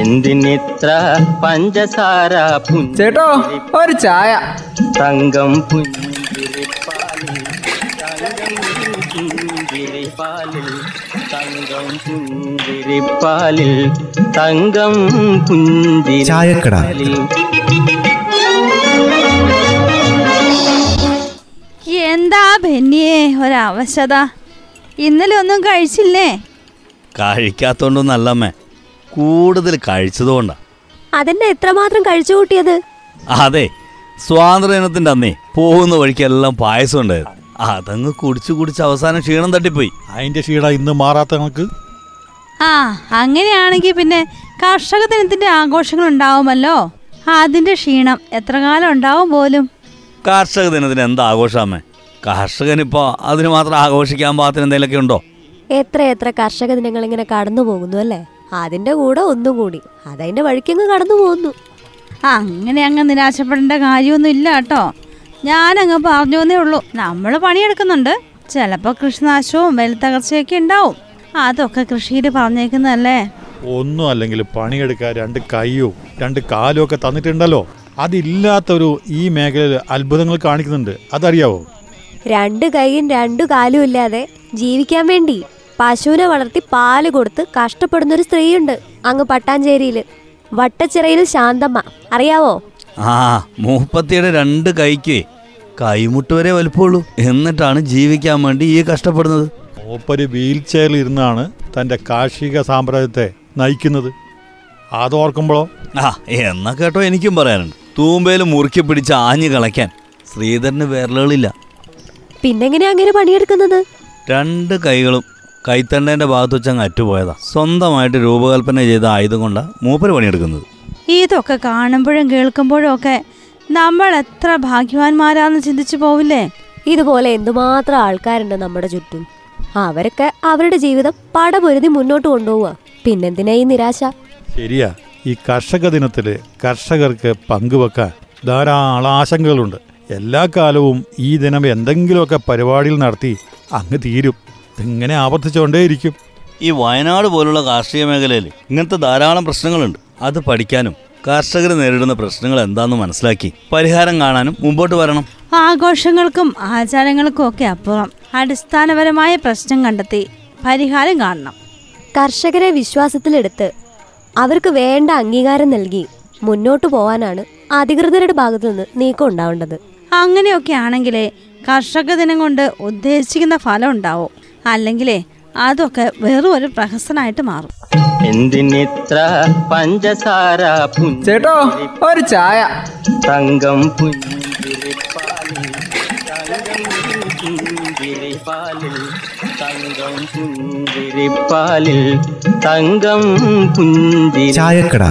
എന്തിനിത്ര പഞ്ചസാര ചേട്ടോ ഒരു ചായ. തങ്കം പുഞ്ചിരിപ്പാലിൽ തങ്കം പുഞ്ചിരിപ്പാലിൽ തങ്കം പുഞ്ചിരിപ്പാലിൽ തങ്കം ചായക്കട. പുഞ്ചിരിപ്പാലിൽ എന്താ ബെന്നിയെ ഒരവശത? ഇന്നലെ ഒന്നും കഴിച്ചില്ലേ? കഴിക്കാത്തോണ്ടൊന്നല്ലമ്മേ കൂടുതൽ കഴിച്ചതുകൊണ്ടാണ് അതെന്നെ എത്രമാത്രം കഴിച്ചു കൂട്ടിയത്? അതെ സ്വാതന്ത്ര്യദിനത്തിന്റെ അന്നേ പോകുന്ന വഴിക്കെല്ലാം പായസം ഉണ്ടായിരുന്നു. അതങ്ങ് കുടിച്ചു കുടിച്ച് അവസാനം ക്ഷീണം തട്ടിപ്പോയി. അതിന്റെ ക്ഷീണ ഇന്ന് മാറാത്ത നമുക്ക് ആ അങ്ങനെയാണെങ്കിൽ പിന്നെ കർഷക ദിനത്തിന്റെ ആഘോഷങ്ങൾ ഉണ്ടാവുമല്ലോ അതിന്റെ ക്ഷീണം എത്ര കാലം ഉണ്ടാവും പോലും? കർഷക ദിനത്തിന് എന്താ ആഘോഷാമേ കർഷകനിപ്പോ അതിന് മാത്രം ആഘോഷിക്കാൻ പാകത്തിന് എന്തെങ്കിലുമൊക്കെ ഉണ്ടോ? എത്ര എത്ര കർഷക ദിനങ്ങൾ ഇങ്ങനെ കടന്നു പോകുന്നു അല്ലേ? അതിന്റെ കൂടെ ഒന്നും കൂടി. അതതിന്റെ വഴിക്കങ്ങ് കടന്നു പോകുന്നു അങ്ങനെ അങ്ങ് നിരാശപ്പെടേണ്ട കാര്യമൊന്നും ഇല്ല കേട്ടോ. ഞാനങ്ങ് പറഞ്ഞു എന്നേ ഉള്ളൂ. നമ്മൾ പണിയെടുക്കുന്നുണ്ട്. ചിലപ്പോൾ കൃഷിനാശവും വെലുത്തകർച്ചയൊക്കെ ഉണ്ടാവും. അതൊക്കെ കൃഷിയിൽ പറഞ്ഞേക്കുന്നതല്ലേ? ഒന്നും അല്ലെങ്കിൽ പണിയെടുക്കാൻ രണ്ട് കൈയോ രണ്ട് കാലും ഒക്കെ തന്നിട്ടുണ്ടല്ലോ. അതില്ലാത്തൊരു ഈ മേഖലയിൽ അത്ഭുതങ്ങൾ കാണിക്കുന്നുണ്ട്. അതറിയാവോ? രണ്ട് കൈയും രണ്ടു കാലും ഇല്ലാതെ ജീവിക്കാൻ വേണ്ടി. പശുവിനെ വളർത്തി പാൽ കൊടുത്ത് കഷ്ടപ്പെടുന്ന ഒരു സ്ത്രീയുണ്ട് അങ്ങ് പട്ടാഞ്ചേരിയിൽ വട്ടച്ചിറയിൽ ശാന്തമ്മ. അറിയാവോ? ആ മൂപ്പത്തിയുടെ രണ്ട് കൈക്ക് കൈമുട്ട് വരെ വലിപ്പമുള്ളൂ. എന്നിട്ടാണ് ജീവിക്കാൻ വേണ്ടി ഈ കഷ്ടപ്പെടുന്നത്. മൂപ്പര് വീൽ ചെയറിൽ ഇരുന്നാണ് തന്റെ കാർഷിക സാമ്രാജ്യത്തെ നയിക്കുന്നത്. അതോർക്കുമ്പോഴോ ആ എന്നാ കേട്ടോ എനിക്കും പറയാനുണ്ട്. തൂമ്പയിൽ മുറുക്കി പിടിച്ച് ആഞ്ഞു കളയ്ക്കാൻ ശ്രീധരന് വിരലുകളില്ല. പിന്നെങ്ങനെയാ അങ്ങനെ പണിയെടുക്കുന്നത്? രണ്ട് കൈകളും കൈത്തണ്ടേന്റെ ഭാഗത്ത് വെച്ചങ്ങ് അറ്റുപോയതാ. സ്വന്തമായിട്ട് രൂപകൽപ്പന ചെയ്ത ആയുധം കൊണ്ടാ മൂപ്പര് പണിയെടുക്കുന്നത്. ഇതൊക്കെ കാണുമ്പോഴും കേൾക്കുമ്പോഴും ഒക്കെ നമ്മൾ എത്ര ഭാഗ്യവാന്മാരാന്ന് ചിന്തിച്ചു പോവില്ലേ? ഇതുപോലെ എന്തുമാത്രം ആൾക്കാരുണ്ട് നമ്മുടെ ചുറ്റും. അവരൊക്കെ അവരുടെ ജീവിതം പടപൊരുതി മുന്നോട്ട് കൊണ്ടുപോവുക. പിന്നെന്തിനാ ഈ നിരാശ? ശരിയാ. ഈ കർഷക ദിനത്തിൽ കർഷകർക്ക് പങ്കുവെക്കാൻ ധാരാളം ആശങ്കകളുണ്ട്. എല്ലാ കാലവും ഈ ദിനം എന്തെങ്കിലുമൊക്കെ പരിപാടികൾ നടത്തി അങ്ങ് തീരും. ഇതിങ്ങനെ ആവർത്തിച്ചുകൊണ്ടേയിരിക്കും. ഈ വയനാട് പോലുള്ള കാർഷിക മേഖലയിൽ ഇങ്ങനത്തെ ധാരാളം പ്രശ്നങ്ങളുണ്ട്. അത് പഠിക്കാനും കർഷകർ നേരിടുന്ന പ്രശ്നങ്ങൾ എന്താണെന്ന് മനസ്സിലാക്കി പരിഹാരം കാണാനും മുമ്പോട്ട് വരണം. ആഘോഷങ്ങൾക്കും ആചാരങ്ങൾക്കും ഒക്കെ അപ്പുറം അടിസ്ഥാനപരമായ പ്രശ്നം കണ്ടെത്തി പരിഹാരം കാണണം. കർഷകരെ വിശ്വാസത്തിലെടുത്ത് അവർക്ക് വേണ്ട അംഗീകാരം നൽകി മുന്നോട്ട് പോവാനാണ് അധികൃതരുടെ ഭാഗത്തു നിന്ന് നീക്കം ഉണ്ടാവേണ്ടത്. അങ്ങനെയൊക്കെ ആണെങ്കിലേ കർഷക ദിനം കൊണ്ട് ഉദ്ദേശിക്കുന്ന ഫലം ഉണ്ടാവും. അല്ലെങ്കിലേ അതൊക്കെ വെറും ഒരു പ്രഹസനായിട്ട് മാറും. എന്തിനിത്ര പഞ്ചസാര ചേട്ടോ ഒരു ചായ. തങ്കം പുഞ്ചിരിപ്പാലിൽ തങ്കം പുഞ്ചിരിപ്പാലിൽ തങ്കം പുഞ്ചിരിപ്പാലിൽ ചായക്കട.